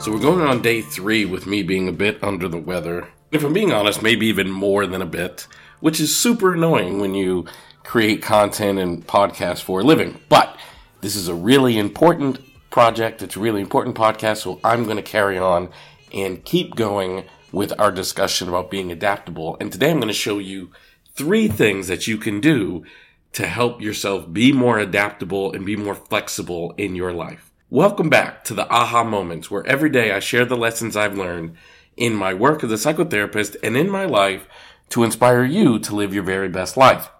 So we're going on day three with me being a bit under the weather. If I'm being honest, maybe even more than a bit, which is super annoying when you create content and podcasts for a living. But this is a really important project. It's a really important podcast, so I'm going to carry on and keep going with our discussion about being adaptable. And today I'm going to show you three things that you can do to help yourself be more adaptable and be more flexible in your life. Welcome back to the aha moments where every day I share the lessons I've learned in my work as a psychotherapist and in my life to inspire you to live your very best life.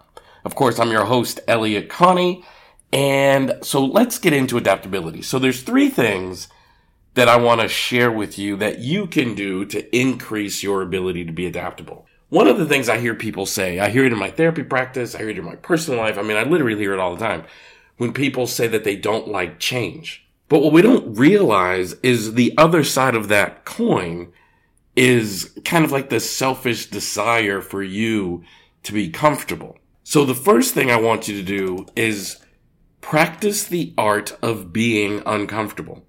Of course, I'm your host, Elliott Connie. And so let's get into adaptability. So there's three things that I want to share with you that you can do to increase your ability to be adaptable. One of the things I hear people say, I hear it in my therapy practice, I hear it in my personal life. I mean, I literally hear it all the time when people say that they don't like change. But what we don't realize is the other side of that coin is kind of like the selfish desire for you to be comfortable. So the first thing I want you to do is practice the art of being uncomfortable.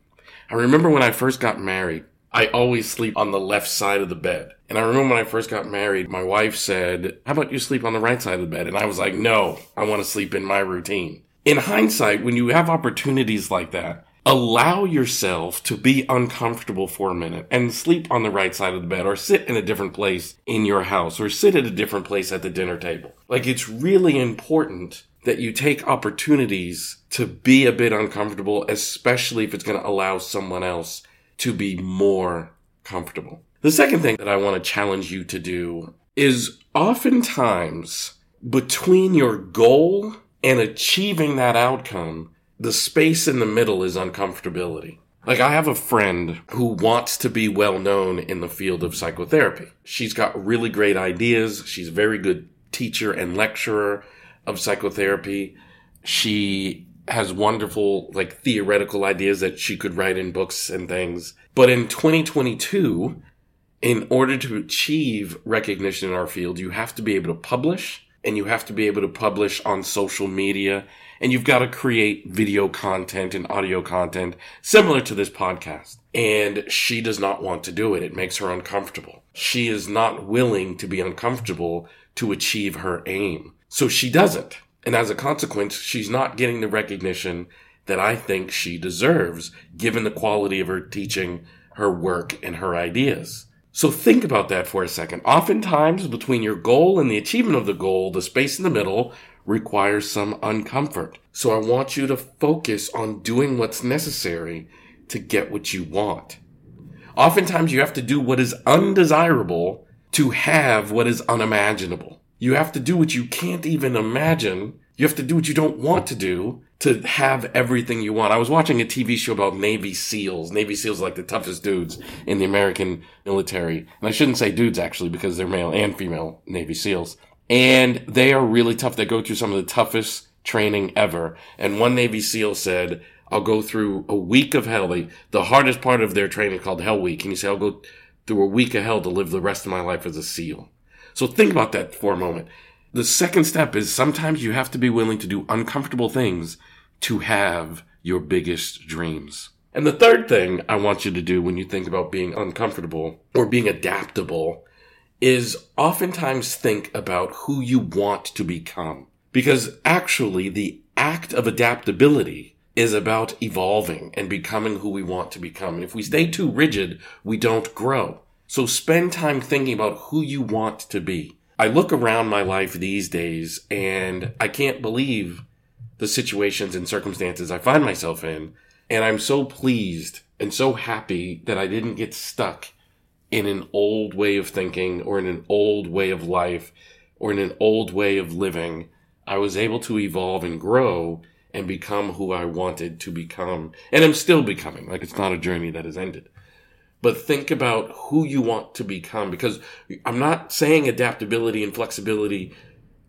I remember when I first got married, I always sleep on the left side of the bed. And I remember when I first got married, my wife said, How about you sleep on the right side of the bed? And I was like, No, I want to sleep in my routine. In hindsight, when you have opportunities like that, allow yourself to be uncomfortable for a minute and sleep on the right side of the bed or sit in a different place in your house or sit at a different place at the dinner table. Like it's really important that you take opportunities to be a bit uncomfortable, especially if it's going to allow someone else to be more comfortable. The second thing that I want to challenge you to do is oftentimes between your goal and achieving that outcome, the space in the middle is uncomfortability. Like, I have a friend who wants to be well known in the field of psychotherapy. She's got really great ideas. She's a very good teacher and lecturer of psychotherapy. She has wonderful, like, theoretical ideas that she could write in books and things. But in 2022, in order to achieve recognition in our field, you have to be able to publish and you have to be able to publish on social media and you've got to create video content and audio content similar to this podcast. And she does not want to do it. It makes her uncomfortable. She is not willing to be uncomfortable to achieve her aim. So she doesn't. And as a consequence, she's not getting the recognition that I think she deserves given the quality of her teaching, her work, and her ideas. So think about that for a second. Oftentimes, between your goal and the achievement of the goal, the space in the middle requires some uncomfort. So I want you to focus on doing what's necessary to get what you want. Oftentimes you have to do what is undesirable to have what is unimaginable. You have to do what you can't even imagine. You have to do what you don't want to do to have everything you want. I was watching a TV show about Navy SEALs. Navy SEALs are like the toughest dudes in the American military. And I shouldn't say dudes actually because they're male and female Navy SEALs and they are really tough. They go through some of the toughest training ever. And one Navy SEAL said, I'll go through a week of hell. The hardest part of their training called Hell Week. And he say, I'll go through a week of hell to live the rest of my life as a SEAL. So think about that for a moment. The second step is sometimes you have to be willing to do uncomfortable things to have your biggest dreams. And the third thing I want you to do when you think about being uncomfortable or being adaptable is oftentimes think about who you want to become. Because actually, the act of adaptability is about evolving and becoming who we want to become. And if we stay too rigid, we don't grow. So spend time thinking about who you want to be. I look around my life these days and I can't believe the situations and circumstances I find myself in. And I'm so pleased and so happy that I didn't get stuck in an old way of thinking or in an old way of life or in an old way of living, I was able to evolve and grow and become who I wanted to become. And I'm still becoming. Like it's not a journey that has ended. But think about who you want to become because I'm not saying adaptability and flexibility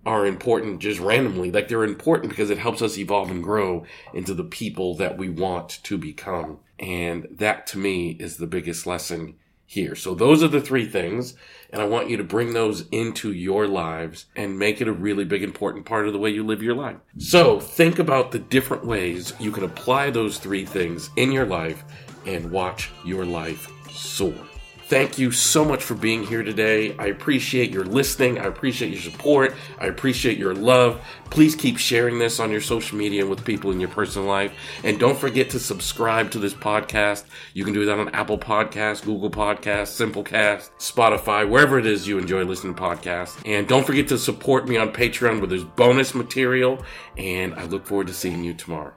are important just randomly. Like they're important because it helps us evolve and grow into the people that we want to become. And that to me is the biggest lesson here. So those are the three things. And I want you to bring those into your lives and make it a really big, important part of the way you live your life. So think about the different ways you can apply those three things in your life and watch your life soar. Thank you so much for being here today. I appreciate your listening. I appreciate your support. I appreciate your love. Please keep sharing this on your social media with people in your personal life. And don't forget to subscribe to this podcast. You can do that on Apple Podcasts, Google Podcasts, Simplecast, Spotify, wherever it is you enjoy listening to podcasts. And don't forget to support me on Patreon where there's bonus material. And I look forward to seeing you tomorrow.